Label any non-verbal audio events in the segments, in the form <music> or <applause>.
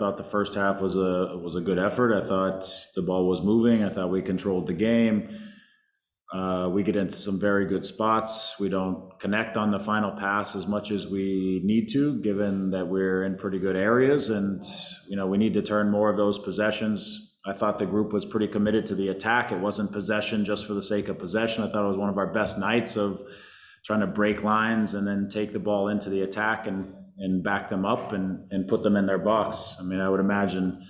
thought the first half was a was a good effort. I thought the ball was moving. I thought we controlled the game. Uh, we get into some very good spots. We don't connect on the final pass as much as we need to, given that we're in pretty good areas, and you know we need to turn more of those possessions. I thought the group was pretty committed to the attack. It wasn't possession just for the sake of possession. I thought it was one of our best nights of trying to break lines and then take the ball into the attack and and back them up and and put them in their box. I mean, I would imagine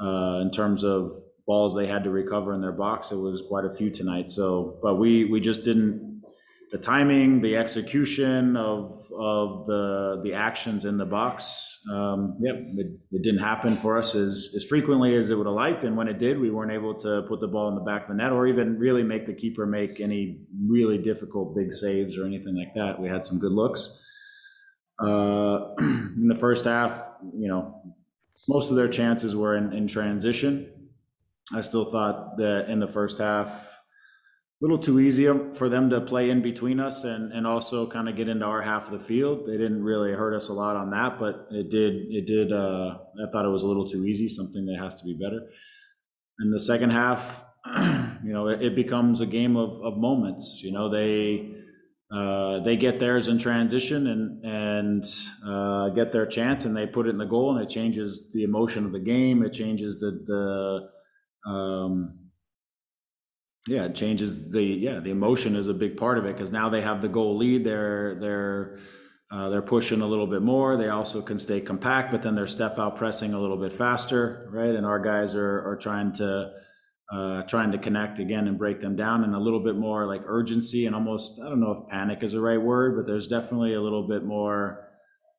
uh, in terms of balls they had to recover in their box. It was quite a few tonight. So, but we we just didn't the timing, the execution of of the the actions in the box. Um, yep, it, it, didn't happen for us as as frequently as it would have liked. And when it did, we weren't able to put the ball in the back of the net or even really make the keeper make any really difficult big saves or anything like that. We had some good looks. Uh, <clears throat> in the first half, you know, most of their chances were in, in transition. I still thought that in the first half, a little too easy for them to play in between us and, and also kind of get into our half of the field. They didn't really hurt us a lot on that, but it did, it did, uh, I thought it was a little too easy, something that has to be better. In the second half, <clears throat> you know, it, it becomes a game of, of moments. You know, they, uh, they get theirs in transition and and uh, get their chance and they put it in the goal and it changes the emotion of the game. It changes the the um, yeah, it changes the yeah the emotion is a big part of it because now they have the goal lead. They're they're uh, they're pushing a little bit more. They also can stay compact, but then they're step out pressing a little bit faster, right? And our guys are are trying to uh, trying to connect again and break them down, and a little bit more like urgency and almost I don't know if panic is the right word, but there's definitely a little bit more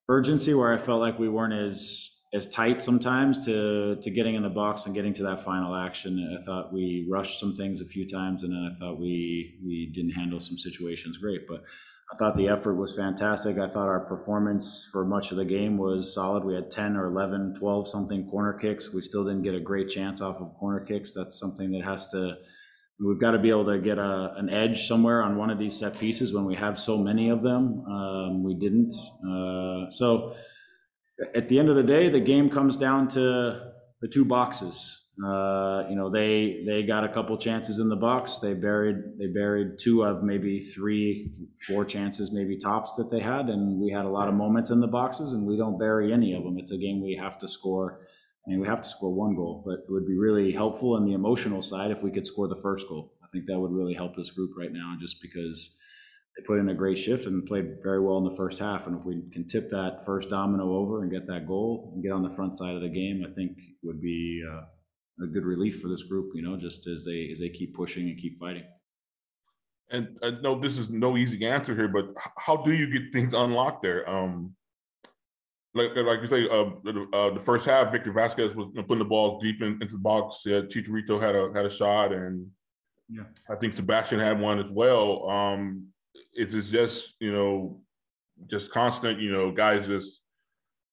urgency where I felt like we weren't as as tight sometimes to to getting in the box and getting to that final action. I thought we rushed some things a few times, and then I thought we we didn't handle some situations great. But I thought the effort was fantastic. I thought our performance for much of the game was solid. We had 10 or 11, 12 something corner kicks. We still didn't get a great chance off of corner kicks. That's something that has to we've got to be able to get a, an edge somewhere on one of these set pieces when we have so many of them. Um, we didn't. Uh, so at the end of the day, the game comes down to the two boxes. Uh, you know, they they got a couple chances in the box. They buried they buried two of maybe three, four chances, maybe tops that they had, and we had a lot of moments in the boxes, and we don't bury any of them. It's a game we have to score. I mean, we have to score one goal, but it would be really helpful in the emotional side if we could score the first goal. I think that would really help this group right now, just because they put in a great shift and played very well in the first half. And if we can tip that first domino over and get that goal and get on the front side of the game, I think would be uh, a good relief for this group. You know, just as they as they keep pushing and keep fighting. And I know this is no easy answer here, but how do you get things unlocked there? Um, like like you say, uh, uh, the first half, Victor Vázquez was putting the ball deep in, into the box. Yeah, Chicharito had a had a shot, and yeah, I think Sebastian had one as well. Um, is it just you know just constant you know guys just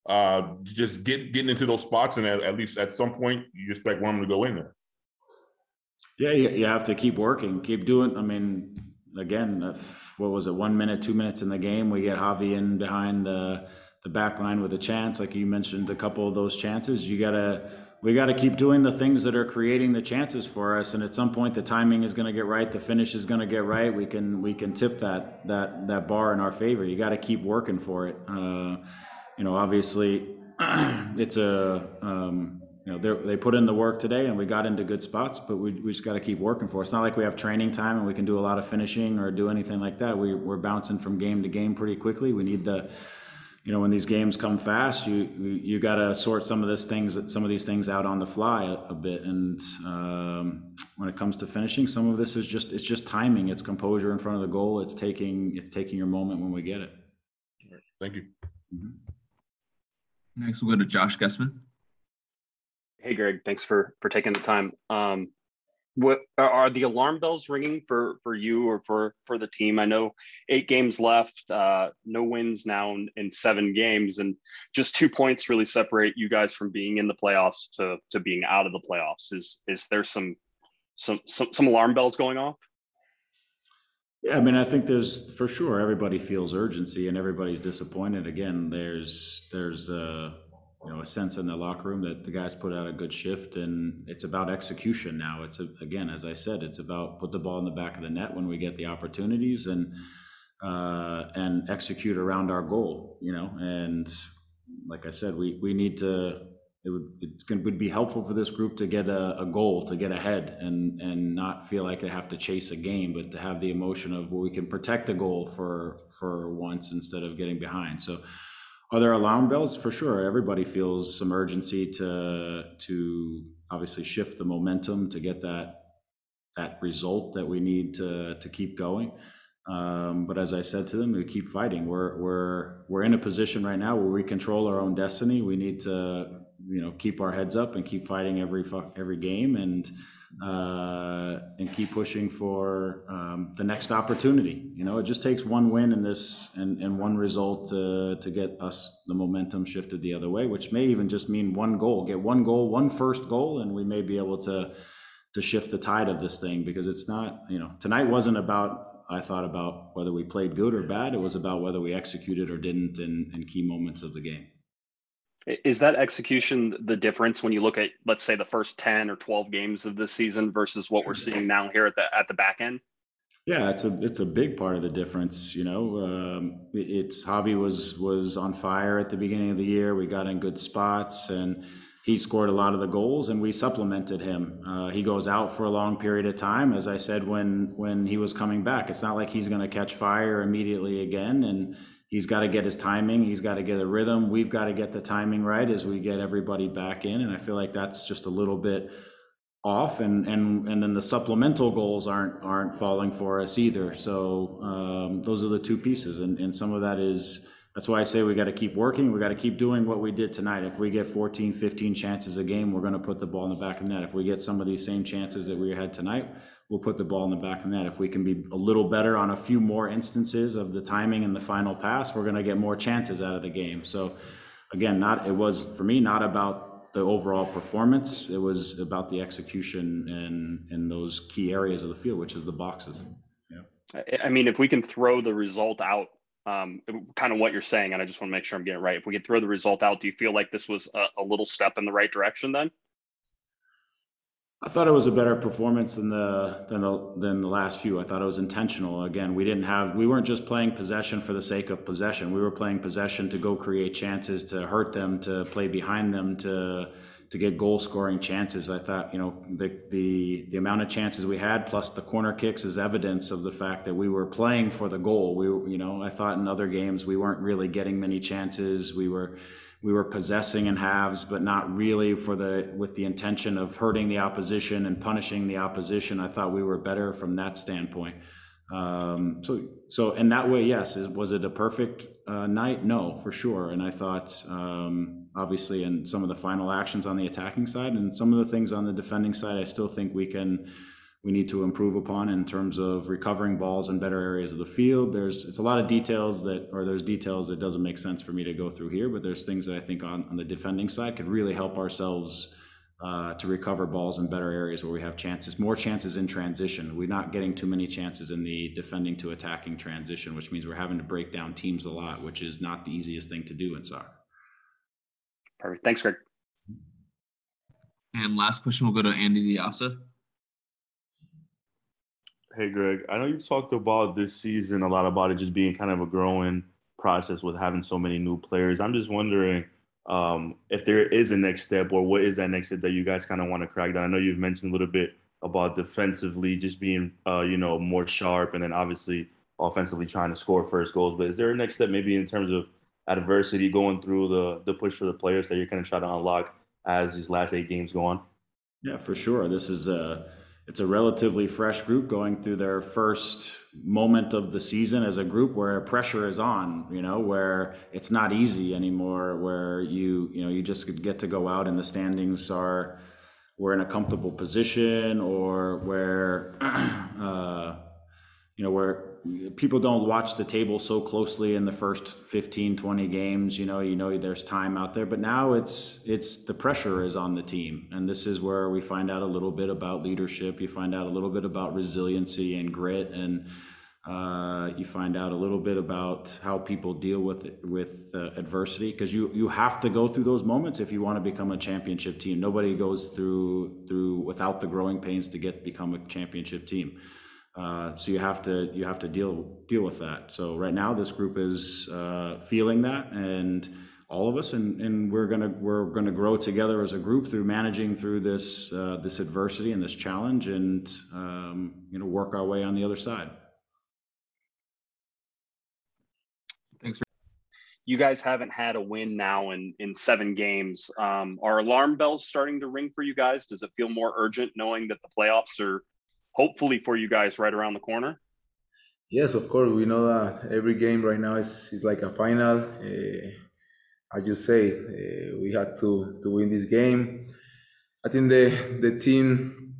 uh just get getting into those spots and at, at least at some point you expect one to go in there. Yeah you, you have to keep working keep doing i mean again if, what was it one minute two minutes in the game we get javi in behind the the back line with a chance. Like you mentioned a couple of those chances. You gotta we got to keep doing the things that are creating the chances for us. And at some point the timing is going to get right the finish is going to get right. We can we can tip that that that bar in our favor. You got to keep working for it. Uh, you know obviously <clears throat> it's a um, you know they put in the work today and we got into good spots but we, we just got to keep working for it. it's not like we have training time and we can do a lot of finishing or do anything like that. We, we're bouncing from game to game pretty quickly. We need the you know when these games come fast you you, got to sort some of this things some of these things out on the fly a, a bit. And um, when it comes to finishing some of this is just it's just timing. It's composure in front of the goal. It's taking it's taking your moment when we get it. Thank you. Mm-hmm. Next we'll go to josh guesman hey greg thanks for for taking the time. Um, what are the alarm bells ringing for for you or for for the team? I know eight games left uh no wins now in, in, seven games and just two points really separate you guys from being in the playoffs to to being out of the playoffs. Is is there some some some, some alarm bells going off yeah i mean i think there's for sure everybody feels urgency and everybody's disappointed again there's there's uh you know a sense in the locker room that the guys put out a good shift, and it's about execution now. It's a, again, as I said, it's about put the ball in the back of the net when we get the opportunities and uh, and execute around our goal. You know, and like I said, we we need to. It would would be helpful for this group to get a, a, goal, to get ahead, and and not feel like they have to chase a game, but to have the emotion of well, we can protect a goal for for once instead of getting behind. So, are there alarm bells? For sure, everybody feels some urgency to to obviously shift the momentum to get that that result that we need to to keep going. Um, but as I said to them, we keep fighting. We're we're we're in a position right now where we control our own destiny. We need to you know keep our heads up and keep fighting every every game and uh, and keep pushing for um, the next opportunity. You know, it just takes one win in this and, and one result to, to get us the momentum shifted the other way, which may even just mean one goal. Get one goal, one first goal, and we may be able to to shift the tide of this thing because it's not. You know, tonight wasn't about I thought about whether we played good or bad. It was about whether we executed or didn't in, in key moments of the game. Is that execution the difference when you look at, let's say, the first 10 or 12 games of this season versus what we're seeing now here at the at the back end? Yeah, it's a it's a big part of the difference. You know, um, it's Javi was was on fire at the beginning of the year. We got in good spots, and he scored a lot of the goals, and we supplemented him. Uh, he goes out for a long period of time, as I said when when he was coming back. It's not like he's going to catch fire immediately again, and he's got to get his timing. He's got to get a rhythm. We've got to get the timing right as we get everybody back in, and I feel like that's just a little bit off and and and then the supplemental goals aren't aren't falling for us either so um, those are the two pieces and and some of that is that's why I say we got to keep working. We got to keep doing what we did tonight. If we get 14, 15 chances a game, we're going to put the ball in the back of the net. If we get some of these same chances that we had tonight, we'll put the ball in the back of the net. If we can be a little better on a few more instances of the timing and the final pass, we're going to get more chances out of the game. So, again, not it was for me not about the overall performance. It was about the execution in in those key areas of the field, which is the boxes. Yeah. I mean, if we can throw the result out um, kind of what you're saying, and I just want to make sure I'm getting it right. If we can throw the result out, do you feel like this was a, a, little step in the right direction then? I thought it was a better performance than the than the than the last few. I thought it was intentional. Again, we didn't have we weren't just playing possession for the sake of possession. We were playing possession to go create chances, to hurt them, to play behind them, to to get goal scoring chances. I thought, you know, the, the, the amount of chances we had plus the corner kicks is evidence of the fact that we were playing for the goal. We, you know, I thought in other games we weren't really getting many chances. We were, we were possessing in halves, but not really for the, with the intention of hurting the opposition and punishing the opposition. I thought we were better from that standpoint. Um, so, so in that way, yes. Is, was it a perfect uh, night? No, for sure. And I thought, um, obviously, in some of the final actions on the attacking side and some of the things on the defending side, I still think we can, we need to improve upon in terms of recovering balls in better areas of the field. There's, it's a lot of details that, or there's details that doesn't make sense for me to go through here, but there's things that I think on, on the defending side could really help ourselves uh, to recover balls in better areas where we have chances, more chances in transition. We're not getting too many chances in the defending to attacking transition, which means we're having to break down teams a lot, which is not the easiest thing to do in soccer. Perfect. Thanks, Greg. And last question we'll go to Andy Diasa. Hey, Greg. I know you've talked about this season a lot about it just being kind of a growing process with having so many new players. I'm just wondering um, if there is a next step or what is that next step that you guys kind of want to crack down. I know you've mentioned a little bit about defensively just being, uh, you know, more sharp and then obviously offensively trying to score first goals. But is there a next step maybe in terms of adversity going through the the push for the players that you're kind of trying to unlock as these last eight games go on? Yeah, for sure. This is a it's a relatively fresh group going through their first moment of the season as a group where pressure is on you know where it's not easy anymore where you you know you just get to go out and the standings are we're in a comfortable position or where <clears throat> uh, you know where people don't watch the table so closely in the first 15 20 games you know you know there's time out there. But now it's it's the pressure is on the team. And this is where we find out a little bit about leadership. You find out a little bit about resiliency and grit. And Uh, you find out a little bit about how people deal with with uh, adversity. Because you you have to go through those moments if you want to become a championship team. Nobody goes through through without the growing pains to get become a championship team. Uh, so you have to you have to deal deal with that. So right now, this group is uh, feeling that, and all of us, and, and we're gonna we're gonna grow together as a group through managing through this uh, this adversity and this challenge, and um, you know work our way on the other side. Thanks. For- you guys haven't had a win now in in seven games. Um, are alarm bells starting to ring for you guys? Does it feel more urgent knowing that the playoffs are hopefully for you guys right around the corner? Yes, of course. We know that every game right now is, is like a final. Uh, as you say, uh, we had to, to win this game. I think the, the team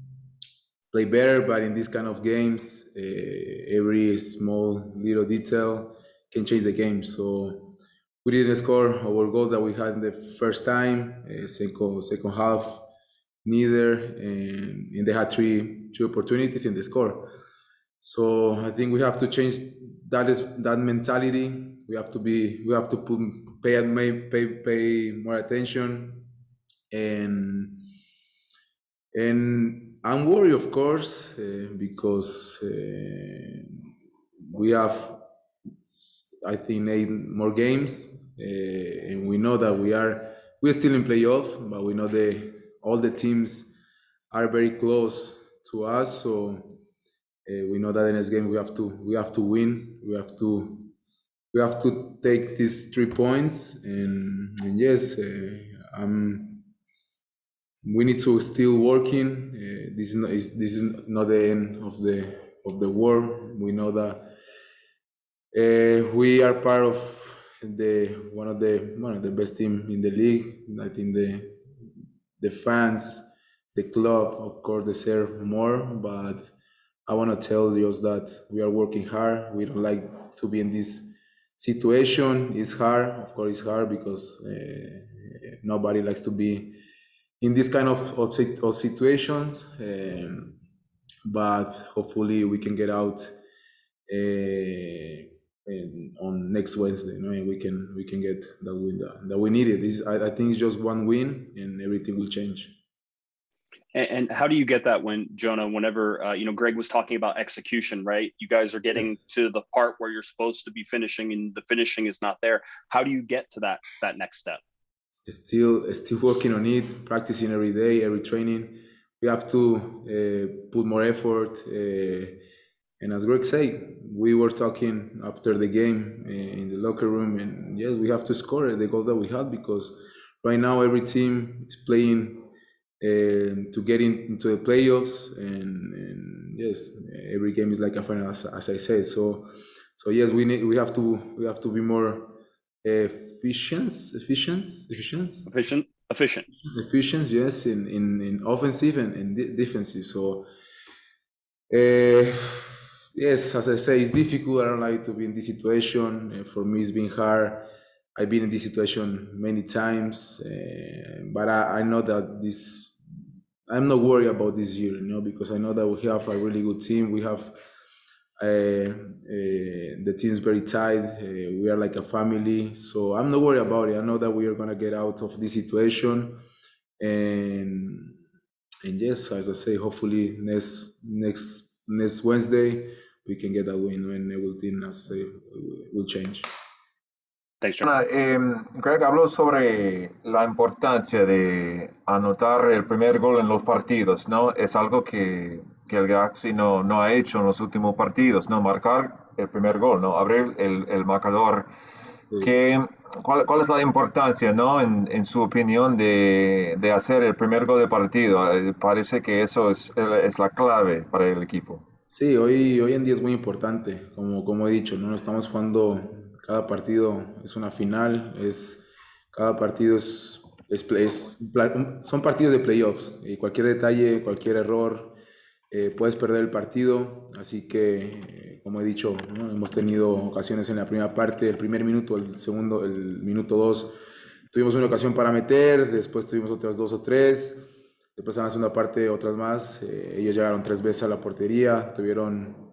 play better, but in these kind of games, uh, every small little detail can change the game. So we didn't score our goals that we had in the first time, second, second half neither, and, and they had three three opportunities in the score. So I think we have to change that is that mentality. We have to be we have to put pay pay pay more attention, and and I'm worried, of course, uh, because uh, we have I think eight more games, uh, and we know that we are we're still in playoff, but we know the all the teams are very close to us. So uh, we know that in this game we have to we have to win. We have to we have to take these three points. And, and yes, uh, um, we need to still working. Uh, this is not is, this is not the end of the of the war. We know that we are part of the one of the one of the best team in the league. I think the the fans, the club, of course, deserve more. But I want to tell just that we are working hard. We don't like to be in this situation. It's hard, of course, it's hard because uh, nobody likes to be in this kind of, of, of situations. Um, but hopefully, we can get out. Uh, on next Wednesday, you know, and we can we can get that win that, that we needed. This I, I, think it's just one win, and everything will change. And, and how do you get that when Jonah? Whenever uh, you know, Greg was talking about execution, right? You guys are getting yes. to the part where you're supposed to be finishing, and the finishing is not there. How do you get to that that next step? Still, still working on it, practicing every day, every training. We have to uh, put more effort. Uh, and as Greg said, we were talking after the game uh, in the locker room, and yes, we have to score the goals that we had because right now every team is playing uh, to get in, into the playoffs, and, and, yes, every game is like a final, as, as, I said. So, so yes, we need we have to we have to be more efficient, efficient, efficient, efficient, efficient, efficient. Yes, in in, in offensive and, and de- defensive. So. Uh, yes, as I say, it's difficult. I don't like to be in this situation. Uh, for me, it's been hard. I've been in this situation many times, uh, but I, I, know that this. I'm not worried about this year, you know, because I know that we have a really good team. We have uh, the team's very tight. we are like a family, so I'm not worried about it. I know that we are gonna get out of this situation, and and yes, as I say, hopefully next next next Wednesday we can get a win when everything as say, will change. Thanks, John. Eh, Greg habló sobre la importancia de anotar el primer gol en los partidos, ¿no? Es algo que, que el Galaxy no, no ha hecho en los últimos partidos, ¿no? Marcar el primer gol, ¿no? Abrir el, el marcador. Sí. Que, ¿cuál, ¿cuál, es la importancia, ¿no? En, en su opinión, de, de, hacer el primer gol de partido? Eh, parece que eso es, es la clave para el equipo. Sí, hoy, hoy en día es muy importante, como, como he dicho, ¿no? Estamos jugando, cada partido es una final, es, cada partido es, es, es son partidos de playoffs y cualquier detalle, cualquier error, eh, puedes perder el partido, así que, eh, como he dicho, hemos tenido ocasiones en la primera parte, el primer minuto, el segundo, el minuto dos, tuvimos una ocasión para meter, después tuvimos otras dos o tres, Después en la segunda parte otras más. Eh, ellos llegaron tres veces a la portería, tuvieron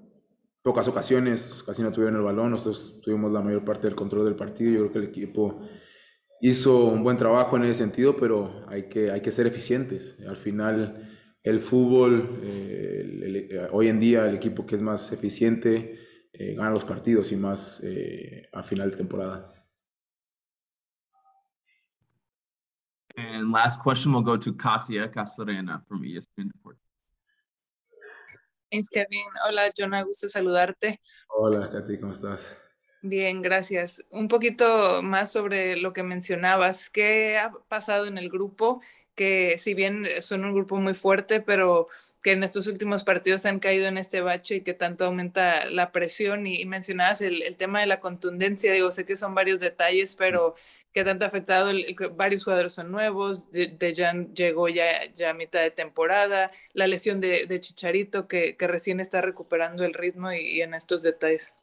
pocas ocasiones, casi no tuvieron el balón, nosotros tuvimos la mayor parte del control del partido, yo creo que el equipo hizo un buen trabajo en ese sentido, pero hay que, hay que ser eficientes. Al final, el fútbol, eh, hoy en día el equipo que es más eficiente eh, gana los partidos y más eh, a final de temporada. And last question will go to Katia Castorena from ESPN Deportes. Thanks, Kevin. Hola, Jonah, gusto saludarte. Hola, Katy, ¿cómo estás? Bien, gracias. Un poquito más sobre lo que mencionabas. ¿Qué ha pasado en el grupo? Que si bien son un grupo muy fuerte, pero que en estos últimos partidos han caído en este bache y que tanto aumenta la presión. Y, mencionabas el, el, tema de la contundencia. Digo, sé que son varios detalles, pero ¿qué tanto ha afectado? El, el, varios jugadores son nuevos. Dejan llegó ya, ya a mitad de temporada. La lesión de, de Chicharito, que, que, recién está recuperando el ritmo y, y en estos detalles.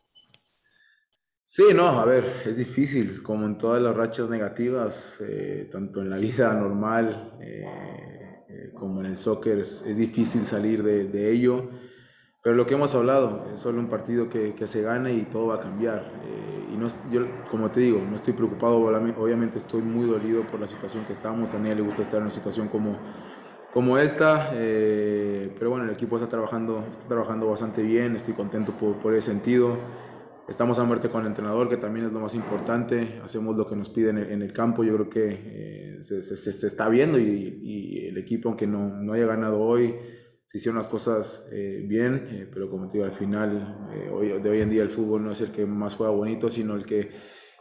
Sí, no, a ver, es difícil, como en todas las rachas negativas, eh, tanto en la vida normal eh, eh, como en el soccer, es, difícil salir de, ello. Pero lo que hemos hablado, es solo un partido que, que se gana y todo va a cambiar. y no, yo, como te digo, no estoy preocupado, obviamente estoy muy dolido por la situación que estamos. A Daniel le gusta estar en una situación como, como esta, pero bueno, el equipo está trabajando, está trabajando bastante bien, estoy contento por, por ese sentido. Estamos a muerte con el entrenador, que también es lo más importante. Hacemos lo que nos piden en, el campo. Yo creo que eh, se, se, está viendo y, y, el equipo, aunque no, no haya ganado hoy, se hicieron las cosas eh, bien. Eh, pero como te digo, al final, eh, hoy, de hoy en día el fútbol no es el que más juega bonito, sino el que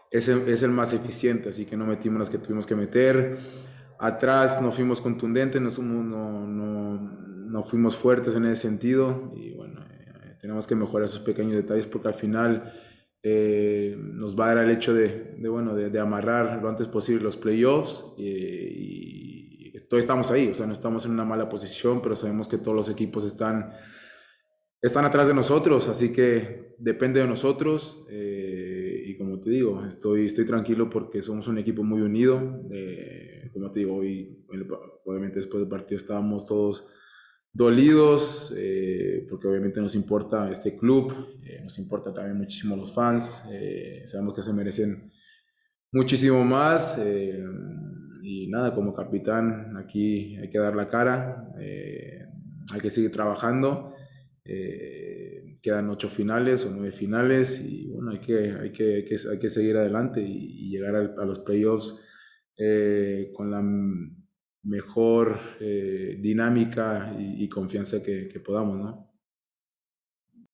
es el, es el más eficiente. Así que no metimos las que tuvimos que meter. Atrás no fuimos contundentes, no, no, no, no fuimos fuertes en ese sentido. Y bueno, tenemos que mejorar esos pequeños detalles porque al final eh, nos va a dar el hecho de, de bueno, de, de, amarrar lo antes posible los playoffs y, y todos estamos ahí, o sea, no estamos en una mala posición, pero sabemos que todos los equipos están, están atrás de nosotros, así que depende de nosotros eh, y como te digo, estoy, estoy tranquilo porque somos un equipo muy unido, eh, como te digo, hoy, obviamente después del partido estábamos todos dolidos, eh, porque obviamente nos importa este club, eh, nos importa también muchísimo los fans, eh, sabemos que se merecen muchísimo más y nada, como capitán aquí hay que dar la cara, hay que seguir trabajando, quedan ocho finales o nueve finales y bueno, hay que, hay que, hay que, seguir adelante y, y llegar a, a los playoffs con la mejor eh, dinámica y, confianza que, que, podamos, ¿no?